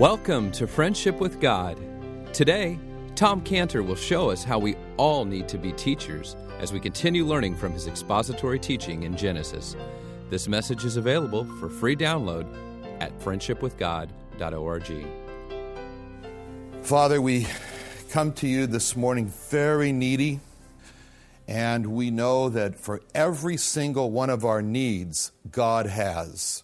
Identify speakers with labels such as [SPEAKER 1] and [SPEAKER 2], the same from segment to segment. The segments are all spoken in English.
[SPEAKER 1] Welcome to Friendship with God. Today, Tom Cantor will show us how we all need to be teachers as we continue learning from his expository teaching in Genesis. This message is available for free download at friendshipwithgod.org.
[SPEAKER 2] Father, we come to you this morning very needy, and we know that for every single one of our needs, God has.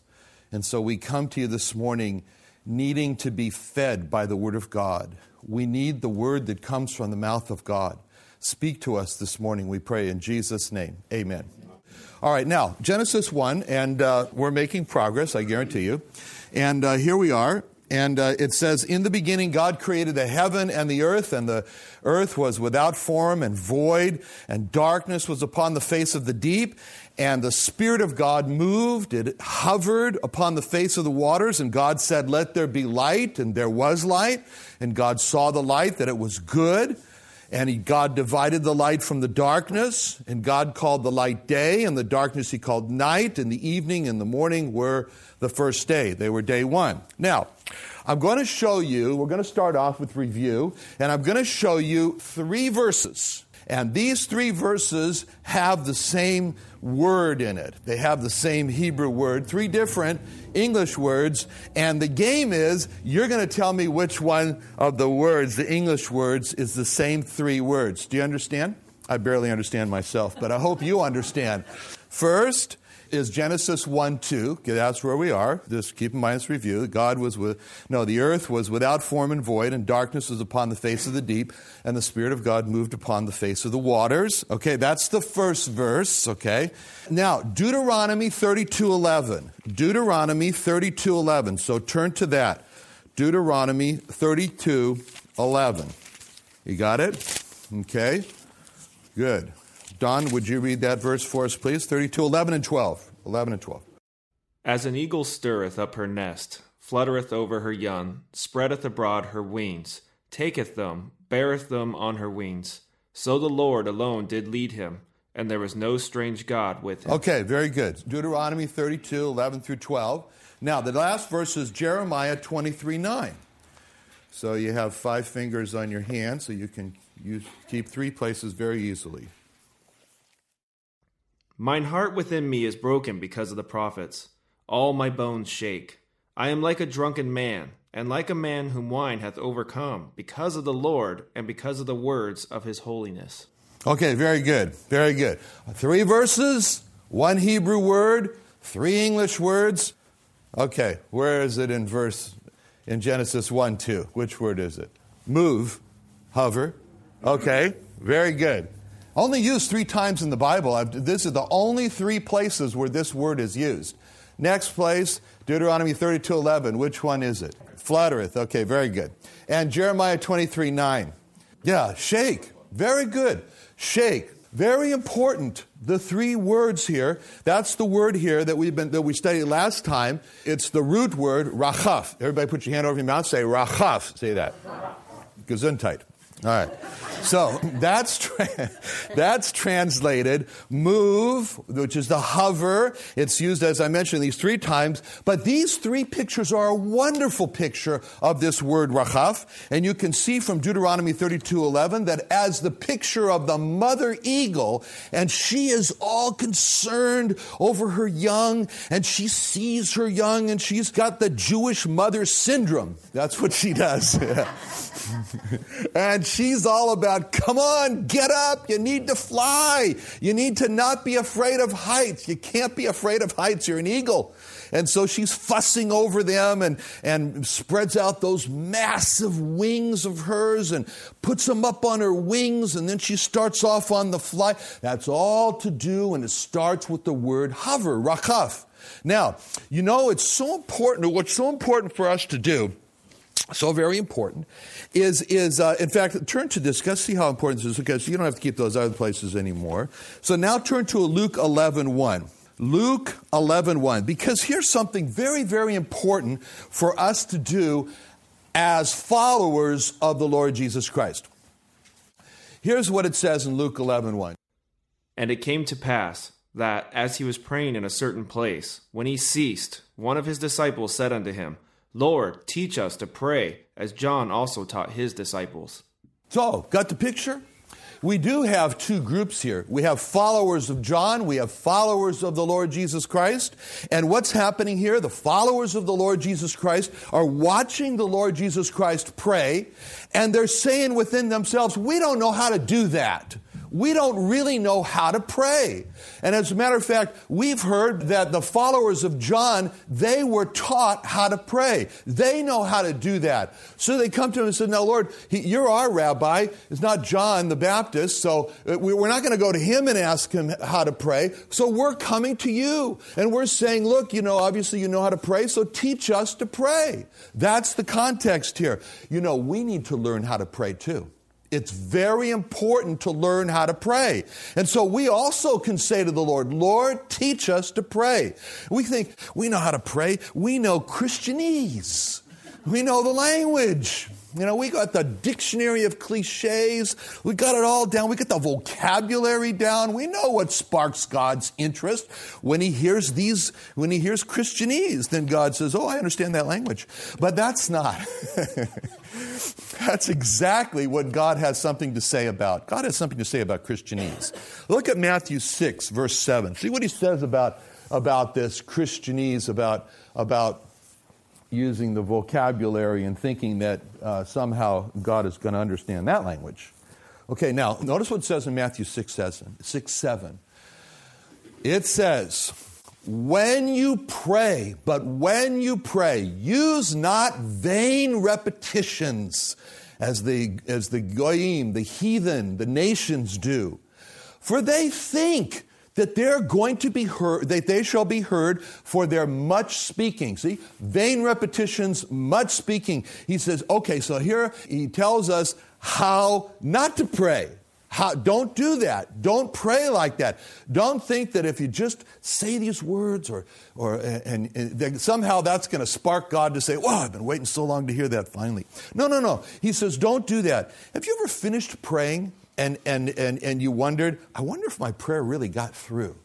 [SPEAKER 2] And so we come to you this morning needing to be fed by the Word of God. We need the Word that comes from the mouth of God. Speak to us this morning, we pray, in Jesus' name. Amen. All right, now, Genesis 1, and uh, we're making progress, I guarantee you. And uh, here we are. And uh, it says, In the beginning, God created the heaven and the earth, and the earth was without form and void, and darkness was upon the face of the deep. And the Spirit of God moved, it hovered upon the face of the waters, and God said, Let there be light, and there was light. And God saw the light, that it was good. And he, God divided the light from the darkness, and God called the light day, and the darkness he called night, and the evening and the morning were the first day. They were day one. Now, I'm going to show you, we're going to start off with review, and I'm going to show you three verses. And these three verses have the same word in it. They have the same Hebrew word, three different English words. And the game is you're going to tell me which one of the words, the English words, is the same three words. Do you understand? I barely understand myself, but I hope you understand. First, is Genesis 1 2. That's where we are. Just keep in mind this review. God was with, no, the earth was without form and void, and darkness was upon the face of the deep, and the Spirit of God moved upon the face of the waters. Okay, that's the first verse, okay? Now, Deuteronomy 32 11. Deuteronomy 32 11. So turn to that. Deuteronomy 32 11. You got it? Okay, good. Don, would you read that verse for us, please? 32, 11 and 12. 11 and 12.
[SPEAKER 3] As an eagle stirreth up her nest, fluttereth over her young, spreadeth abroad her wings, taketh them, beareth them on her wings. So the Lord alone did lead him, and there was no strange God with him.
[SPEAKER 2] Okay, very good. Deuteronomy 32, 11 through 12. Now, the last verse is Jeremiah 23, 9. So you have five fingers on your hand, so you can use, keep three places very easily.
[SPEAKER 3] Mine heart within me is broken because of the prophets. All my bones shake. I am like a drunken man, and like a man whom wine hath overcome, because of the Lord and because of the words of his holiness.
[SPEAKER 2] Okay, very good. Very good. Three verses, one Hebrew word, three English words. Okay, where is it in verse in Genesis 1 2? Which word is it? Move, hover. Okay, very good. Only used three times in the Bible. I've, this is the only three places where this word is used. Next place, Deuteronomy 32 11. Which one is it? Fluttereth. Okay, very good. And Jeremiah 23 9. Yeah, shake. Very good. Shake. Very important. The three words here, that's the word here that we've been that we studied last time. It's the root word rachaf. Everybody put your hand over your mouth, say rachaf. Say that. Gesundheit. All right. So that's tra- that's translated move, which is the hover. It's used as I mentioned these three times. But these three pictures are a wonderful picture of this word rachaf, and you can see from Deuteronomy 32:11 that as the picture of the mother eagle, and she is all concerned over her young, and she sees her young, and she's got the Jewish mother syndrome. That's what she does. and she's all about, come on, get up. You need to fly. You need to not be afraid of heights. You can't be afraid of heights. You're an eagle. And so she's fussing over them and, and spreads out those massive wings of hers and puts them up on her wings. And then she starts off on the fly. That's all to do. And it starts with the word hover, rakaf. Now, you know, it's so important, what's so important for us to do so very important is is uh, in fact turn to let's see how important this is because you don't have to keep those other places anymore. So now turn to luke 11 1 luke 11 1 because here's something very very important for us to do as followers of the lord jesus christ. Here's what it says in luke 11 1
[SPEAKER 3] And it came to pass that, as he was praying in a certain place, when he ceased, one of his disciples said unto him, Lord, teach us to pray, as John also taught his disciples.
[SPEAKER 2] So, got the picture? We do have two groups here. We have followers of John, we have followers of the Lord Jesus Christ. And what's happening here? The followers of the Lord Jesus Christ are watching the Lord Jesus Christ pray, and they're saying within themselves, We don't know how to do that we don't really know how to pray. And as a matter of fact, we've heard that the followers of John, they were taught how to pray. They know how to do that. So they come to him and said, Now, Lord, he, you're our rabbi. It's not John the Baptist. So uh, we're not going to go to him and ask him how to pray. So we're coming to you. And we're saying, Look, you know, obviously you know how to pray. So teach us to pray. That's the context here. You know, we need to learn how to pray too. It's very important to learn how to pray. And so we also can say to the Lord, Lord, teach us to pray. We think we know how to pray. We know Christianese. We know the language. You know, we got the dictionary of cliches. We got it all down. We got the vocabulary down. We know what sparks God's interest. When he hears these, when he hears Christianese, then God says, Oh, I understand that language. But that's not. that's exactly what God has something to say about. God has something to say about Christianese. Look at Matthew 6, verse 7. See what he says about, about this Christianese, about, about using the vocabulary and thinking that uh, somehow God is going to understand that language. Okay, now notice what it says in Matthew 6 7. 6, 7. It says, when you pray, but when you pray, use not vain repetitions as the, as the goyim, the heathen, the nations do. For they think that they're going to be heard, that they shall be heard for their much speaking. See, vain repetitions, much speaking. He says, okay, so here he tells us how not to pray. How, don't do that. Don't pray like that. Don't think that if you just say these words or, or and, and somehow that's going to spark God to say, "Wow, I've been waiting so long to hear that finally." No, no, no. He says, "Don't do that." Have you ever finished praying and, and, and, and you wondered, I wonder if my prayer really got through.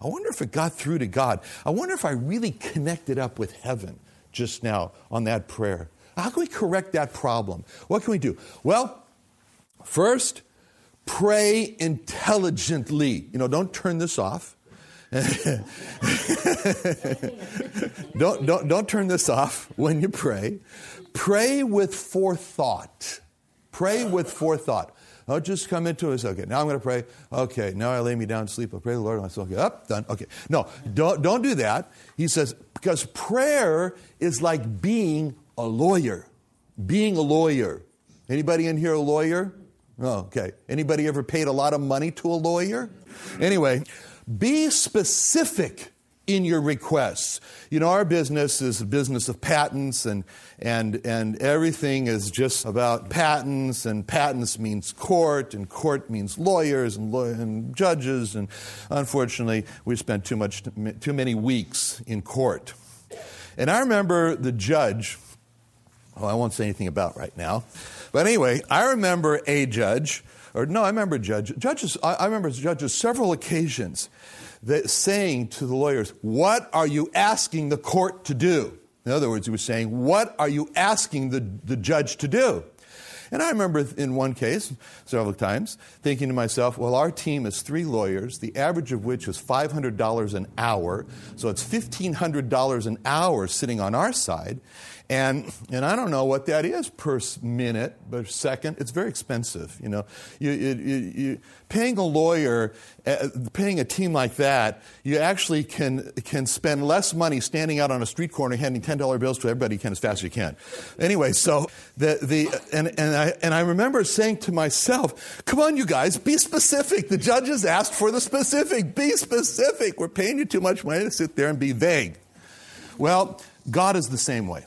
[SPEAKER 2] I wonder if it got through to God. I wonder if I really connected up with heaven just now on that prayer. How can we correct that problem? What can we do? Well, first, pray intelligently. You know, don't turn this off. don't, don't, don't turn this off when you pray. Pray with forethought. Pray with forethought. I'll just come into it. Okay, now I'm going to pray. Okay, now I lay me down to sleep. I pray the Lord. I say, okay, up, done. Okay. No, don't, don't do that. He says, because prayer is like being a lawyer. Being a lawyer. Anybody in here a lawyer? Oh, okay. Anybody ever paid a lot of money to a lawyer? Anyway, be specific in your requests. You know, our business is a business of patents, and, and, and everything is just about patents, and patents means court, and court means lawyers and, law- and judges, and unfortunately, we spent too, much, too many weeks in court. And I remember the judge, well, I won't say anything about right now, but anyway, I remember a judge, or no, I remember judge, judges, I, I remember judges several occasions that saying to the lawyers, What are you asking the court to do? In other words, he was saying, What are you asking the, the judge to do? And I remember in one case, several times, thinking to myself, well, our team is three lawyers, the average of which is $500 an hour. So it's $1,500 an hour sitting on our side. And, and I don't know what that is per minute, per second. It's very expensive. You know, you, you, you, paying a lawyer, uh, paying a team like that, you actually can, can spend less money standing out on a street corner handing $10 bills to everybody you can as fast as you can. Anyway, so the, the, and, and, I, and I remember saying to myself, come on, you guys, be specific. The judges asked for the specific. Be specific. We're paying you too much money to sit there and be vague. Well, God is the same way.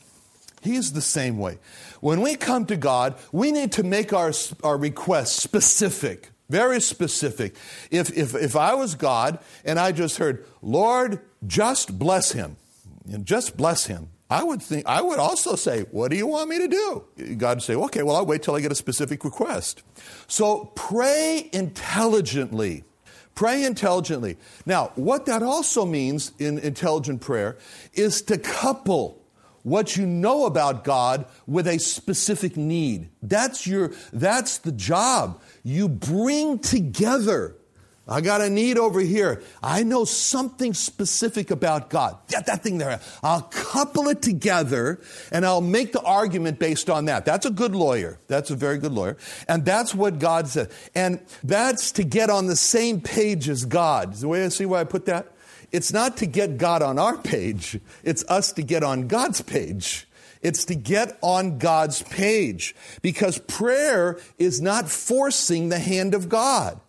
[SPEAKER 2] He's the same way. When we come to God, we need to make our, our requests specific, very specific. If, if, if I was God and I just heard, Lord, just bless him, and just bless him, I would think I would also say, "What do you want me to do?" God would say, "Okay, well, I'll wait till I get a specific request." So pray intelligently. Pray intelligently. Now, what that also means in intelligent prayer is to couple what you know about God with a specific need. That's your that's the job. You bring together I got a need over here. I know something specific about God. Get that thing there. I'll couple it together and I'll make the argument based on that. That's a good lawyer. That's a very good lawyer. And that's what God said. And that's to get on the same page as God. Is the way I see why I put that? It's not to get God on our page. It's us to get on God's page. It's to get on God's page because prayer is not forcing the hand of God.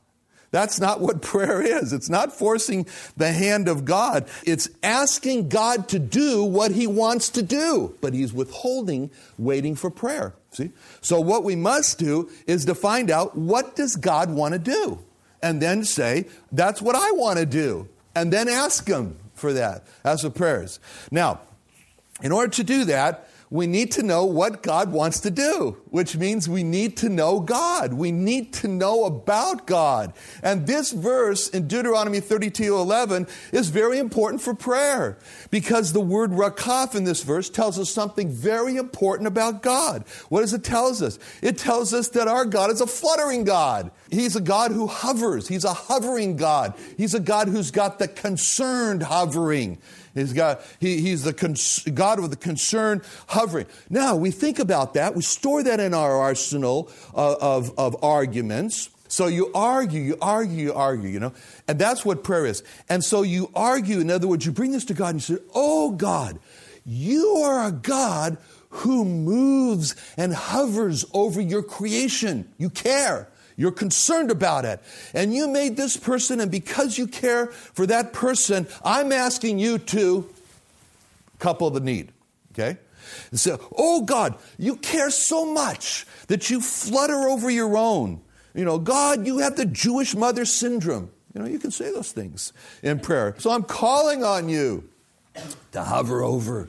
[SPEAKER 2] That's not what prayer is. It's not forcing the hand of God. It's asking God to do what He wants to do, but He's withholding, waiting for prayer. See? So what we must do is to find out what does God want to do? And then say, that's what I want to do. And then ask Him for that. That's what prayer is. Now, in order to do that, we need to know what God wants to do, which means we need to know God. We need to know about God. And this verse in Deuteronomy 32 11 is very important for prayer because the word rakaf in this verse tells us something very important about God. What does it tell us? It tells us that our God is a fluttering God. He's a God who hovers. He's a hovering God. He's a God who's got the concerned hovering. He's, got, he, he's the cons- God with the concern hovering. Now, we think about that. We store that in our arsenal of, of, of arguments. So you argue, you argue, you argue, you know, and that's what prayer is. And so you argue, in other words, you bring this to God and you say, Oh God, you are a God who moves and hovers over your creation. You care. You're concerned about it. And you made this person, and because you care for that person, I'm asking you to couple the need. Okay? And So, oh God, you care so much that you flutter over your own. You know, God, you have the Jewish mother syndrome. You know, you can say those things in prayer. So I'm calling on you to hover over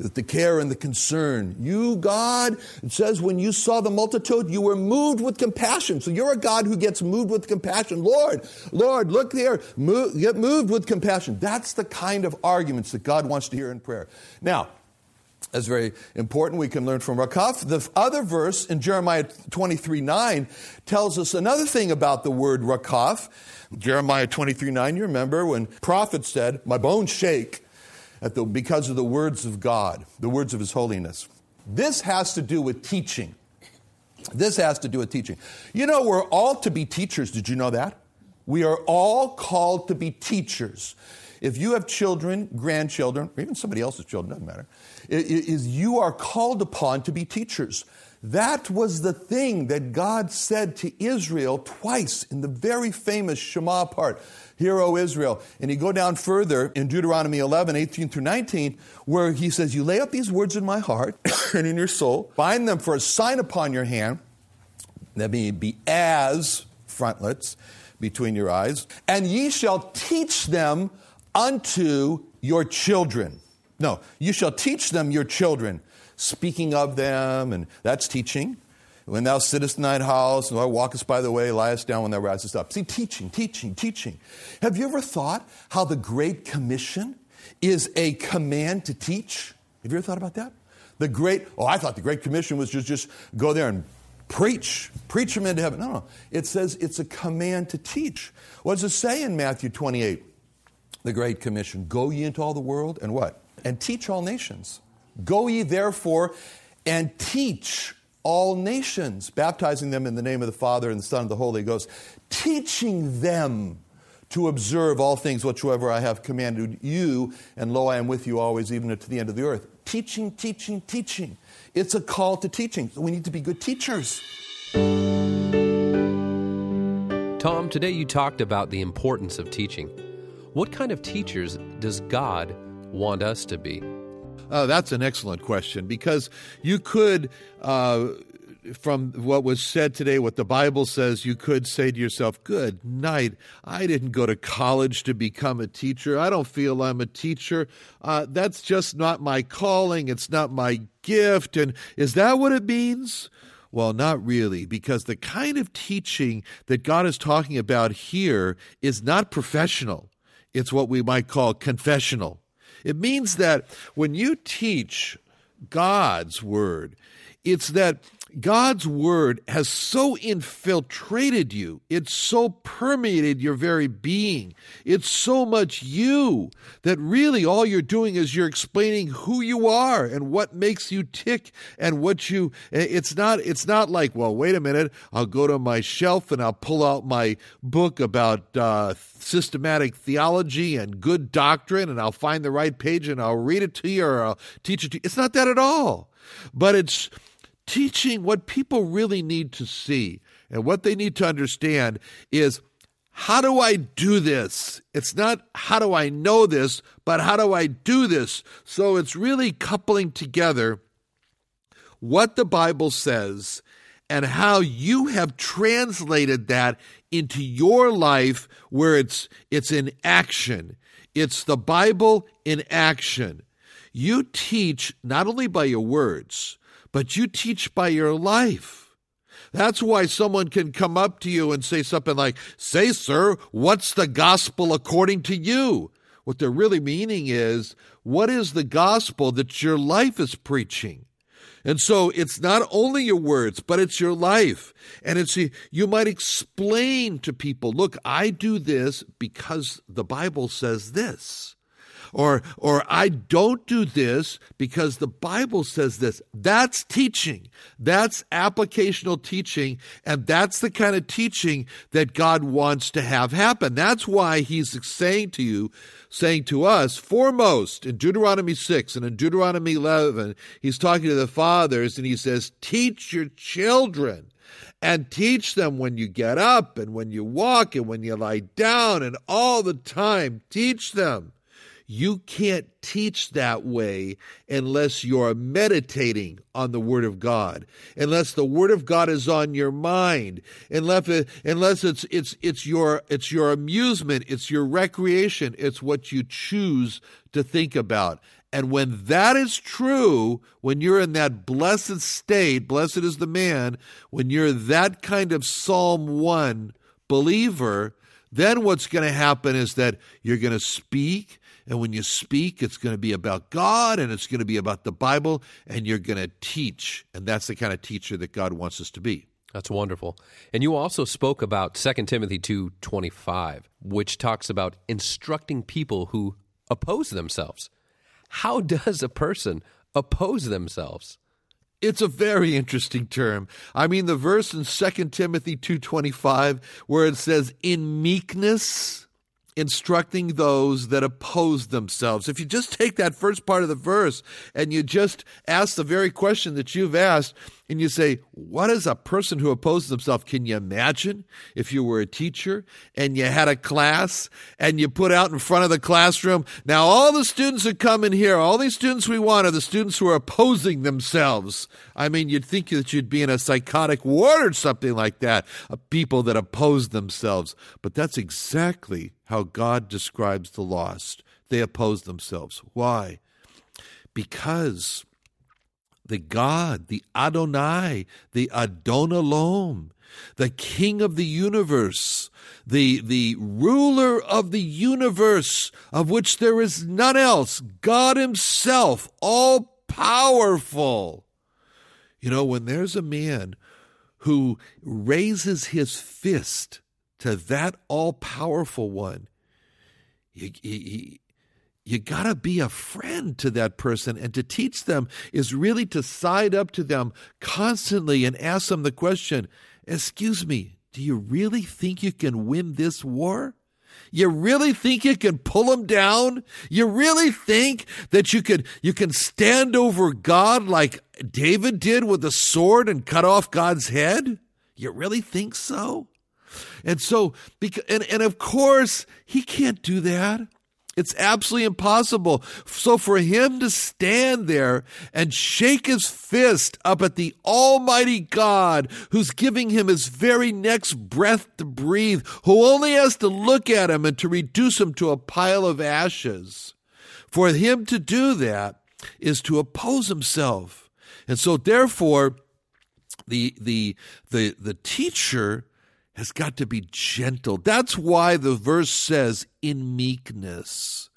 [SPEAKER 2] the care and the concern. You, God, it says when you saw the multitude, you were moved with compassion. So you're a God who gets moved with compassion. Lord, Lord, look there, move, get moved with compassion. That's the kind of arguments that God wants to hear in prayer. Now, that's very important. We can learn from Rakaf. The other verse in Jeremiah 23 9 tells us another thing about the word Rakaf. Jeremiah 23 9, you remember when prophet said, My bones shake the, because of the words of God, the words of His holiness. This has to do with teaching. This has to do with teaching. You know, we're all to be teachers. Did you know that? We are all called to be teachers. If you have children, grandchildren, or even somebody else's children, doesn't matter, is you are called upon to be teachers. That was the thing that God said to Israel twice in the very famous Shema part. Hear, O Israel. And you go down further in Deuteronomy 11, 18 through 19, where he says, You lay up these words in my heart and in your soul, bind them for a sign upon your hand. That may be as frontlets between your eyes, and ye shall teach them unto your children. No, you shall teach them your children, speaking of them, and that's teaching. When thou sittest in thine house, and thou walkest by the way, liest down when thou risest up. See, teaching, teaching, teaching. Have you ever thought how the Great Commission is a command to teach? Have you ever thought about that? The Great, oh, I thought the Great Commission was just, just go there and preach, preach them into heaven. No, no. It says it's a command to teach. What does it say in Matthew 28? The Great Commission. Go ye into all the world and what? And teach all nations. Go ye therefore and teach all nations, baptizing them in the name of the Father and the Son and the Holy Ghost, teaching them to observe all things whatsoever I have commanded you, and lo, I am with you always, even to the end of the earth. Teaching, teaching, teaching. It's a call to teaching. We need to be good teachers.
[SPEAKER 1] Tom, today you talked about the importance of teaching. What kind of teachers does God want us to be?
[SPEAKER 2] Uh, that's an excellent question because you could. Uh, from what was said today, what the Bible says, you could say to yourself, Good night. I didn't go to college to become a teacher. I don't feel I'm a teacher. Uh, that's just not my calling. It's not my gift. And is that what it means? Well, not really, because the kind of teaching that God is talking about here is not professional. It's what we might call confessional. It means that when you teach God's word. It's that God's word has so infiltrated you, it's so permeated your very being, it's so much you that really all you're doing is you're explaining who you are and what makes you tick and what you it's not it's not like, well, wait a minute, I'll go to my shelf and I'll pull out my book about uh, systematic theology and good doctrine and I'll find the right page and I'll read it to you or I'll teach it to you. It's not that at all. But it's teaching what people really need to see and what they need to understand is how do I do this? It's not how do I know this, but how do I do this? So it's really coupling together what the Bible says and how you have translated that into your life where it's it's in action. It's the Bible in action. You teach not only by your words, but you teach by your life. That's why someone can come up to you and say something like, Say, sir, what's the gospel according to you? What they're really meaning is, What is the gospel that your life is preaching? And so it's not only your words, but it's your life. And it's, you might explain to people, look, I do this because the Bible says this or or I don't do this because the Bible says this. That's teaching. That's applicational teaching and that's the kind of teaching that God wants to have happen. That's why he's saying to you saying to us foremost in Deuteronomy 6 and in Deuteronomy 11 he's talking to the fathers and he says teach your children and teach them when you get up and when you walk and when you lie down and all the time teach them you can't teach that way unless you're meditating on the Word of God, unless the Word of God is on your mind, unless it, unless it's it's it's your it's your amusement, it's your recreation, it's what you choose to think about. And when that is true, when you're in that blessed state, blessed is the man, when you're that kind of Psalm 1 believer, then what's going to happen is that you're going to speak and when you speak, it's going to be about God and it's going to be about the Bible, and you're going to teach. And that's the kind of teacher that God wants us to be.
[SPEAKER 1] That's wonderful. And you also spoke about 2 Timothy 2:25, which talks about instructing people who oppose themselves. How does a person oppose themselves?
[SPEAKER 2] It's a very interesting term. I mean the verse in 2 Timothy 2:25 where it says in meekness instructing those that oppose themselves. If you just take that first part of the verse and you just ask the very question that you've asked, and you say, What is a person who opposes himself? Can you imagine if you were a teacher and you had a class and you put out in front of the classroom, now all the students who come in here, all these students we want are the students who are opposing themselves. I mean, you'd think that you'd be in a psychotic ward or something like that, people that oppose themselves. But that's exactly how God describes the lost. They oppose themselves. Why? Because the God, the Adonai, the Adon Olam, the King of the universe, the, the ruler of the universe, of which there is none else, God Himself, all powerful. You know, when there's a man who raises his fist to that all powerful one, he, he, you got to be a friend to that person and to teach them is really to side up to them constantly and ask them the question excuse me do you really think you can win this war? You really think you can pull them down? You really think that you could you can stand over god like david did with a sword and cut off god's head? You really think so? And so and, and of course he can't do that it's absolutely impossible. So for him to stand there and shake his fist up at the Almighty God who's giving him his very next breath to breathe, who only has to look at him and to reduce him to a pile of ashes, for him to do that is to oppose himself. And so therefore, the, the, the, the teacher has got to be gentle. That's why the verse says, in meekness.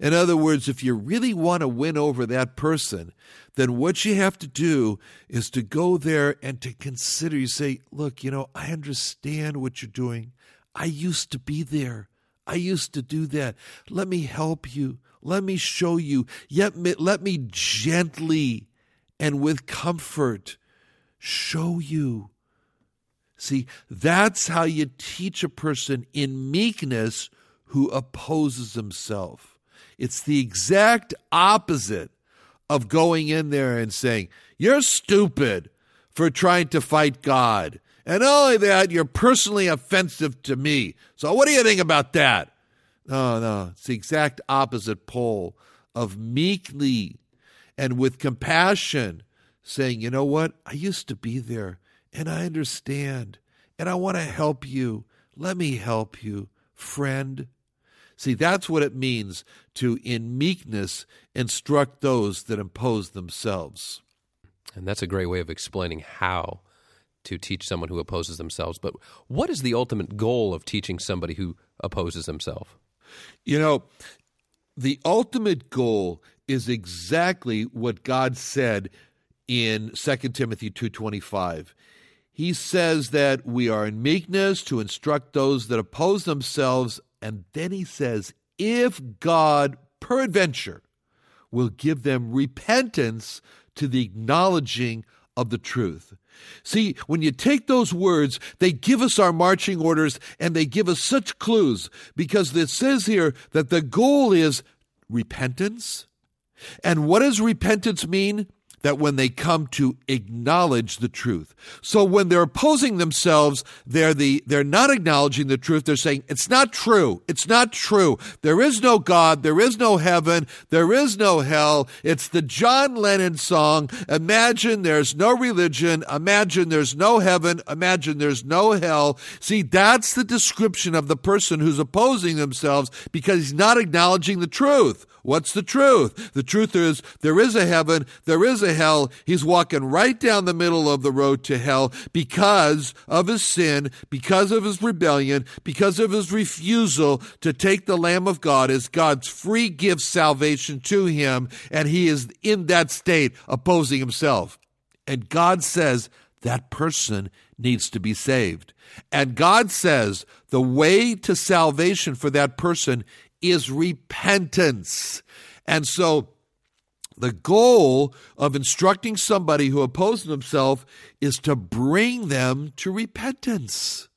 [SPEAKER 2] In other words, if you really want to win over that person, then what you have to do is to go there and to consider. You say, Look, you know, I understand what you're doing. I used to be there. I used to do that. Let me help you. Let me show you. Yet let me gently and with comfort show you. See, that's how you teach a person in meekness who opposes himself. It's the exact opposite of going in there and saying, You're stupid for trying to fight God. And not only that, you're personally offensive to me. So what do you think about that? No, no. It's the exact opposite pole of meekly and with compassion saying, you know what? I used to be there and I understand and I want to help you. Let me help you, friend. See, that's what it means to, in meekness, instruct those that impose themselves.
[SPEAKER 1] And that's a great way of explaining how to teach someone who opposes themselves. But what is the ultimate goal of teaching somebody who opposes himself?
[SPEAKER 2] You know, the ultimate goal is exactly what God said in 2 Timothy 2:25. He says that we are in meekness to instruct those that oppose themselves and then he says if God peradventure will give them repentance to the acknowledging of the truth. See, when you take those words, they give us our marching orders and they give us such clues because it says here that the goal is repentance. And what does repentance mean? That when they come to acknowledge the truth. So when they're opposing themselves, they're the they're not acknowledging the truth. They're saying it's not true. It's not true. There is no God, there is no heaven, there is no hell. It's the John Lennon song, Imagine there's no religion, imagine there's no heaven, imagine there's no hell. See, that's the description of the person who's opposing themselves because he's not acknowledging the truth. What's the truth? The truth is there is a heaven, there is a hell. He's walking right down the middle of the road to hell because of his sin, because of his rebellion, because of his refusal to take the Lamb of God as God's free gift salvation to him, and he is in that state opposing himself. And God says that person needs to be saved. And God says the way to salvation for that person is repentance. And so the goal of instructing somebody who opposes himself is to bring them to repentance.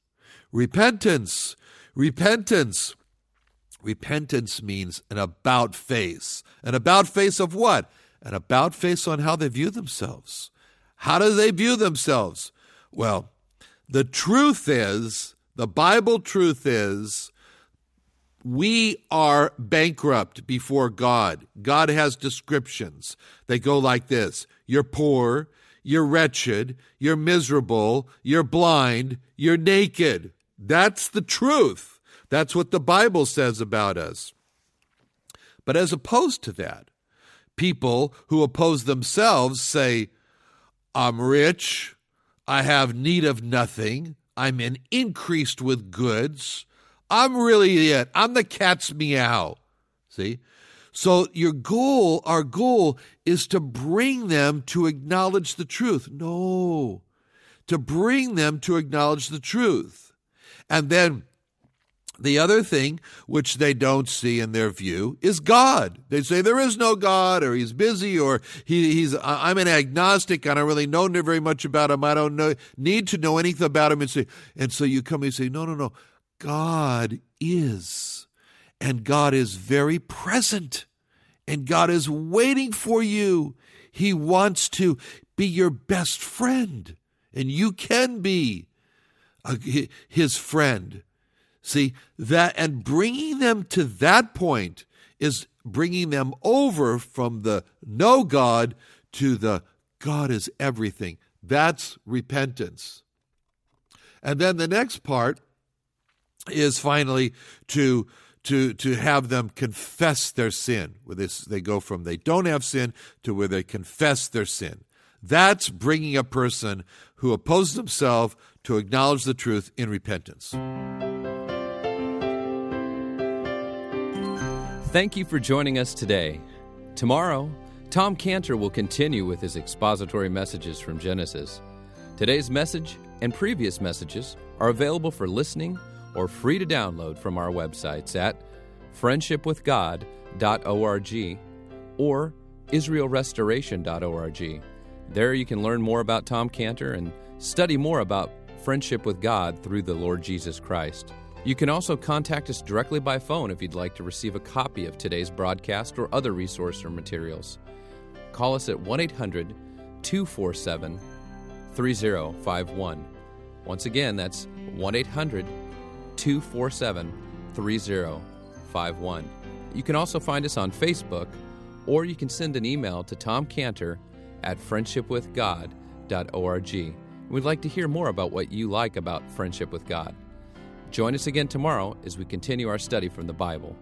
[SPEAKER 2] Repentance. Repentance. Repentance means an about face. An about face of what? An about face on how they view themselves. How do they view themselves? Well, the truth is, the Bible truth is, we are bankrupt before God. God has descriptions. They go like this You're poor, you're wretched, you're miserable, you're blind, you're naked. That's the truth. That's what the Bible says about us. But as opposed to that, people who oppose themselves say, I'm rich, I have need of nothing, I'm in increased with goods. I'm really it. I'm the cat's meow. See? So your goal, our goal is to bring them to acknowledge the truth. No. To bring them to acknowledge the truth. And then the other thing which they don't see in their view is God. They say there is no God, or He's busy, or he, He's. I'm an agnostic. I don't really know very much about Him. I don't know need to know anything about Him. And say, and so you come and say, no, no, no. God is. And God is very present. And God is waiting for you. He wants to be your best friend. And you can be uh, his friend. See, that, and bringing them to that point is bringing them over from the no God to the God is everything. That's repentance. And then the next part is finally to to to have them confess their sin. Where this they go from they don't have sin to where they confess their sin. That's bringing a person who opposes himself to acknowledge the truth in repentance.
[SPEAKER 1] Thank you for joining us today. Tomorrow, Tom Cantor will continue with his expository messages from Genesis. Today's message and previous messages are available for listening or free to download from our websites at friendshipwithgod.org or israelrestoration.org. There you can learn more about Tom Cantor and study more about friendship with God through the Lord Jesus Christ. You can also contact us directly by phone if you'd like to receive a copy of today's broadcast or other resource or materials. Call us at 1 800 247 3051. Once again, that's 1 800 247 3051. You can also find us on Facebook, or you can send an email to Tom Cantor at friendshipwithgod.org. We'd like to hear more about what you like about friendship with God. Join us again tomorrow as we continue our study from the Bible.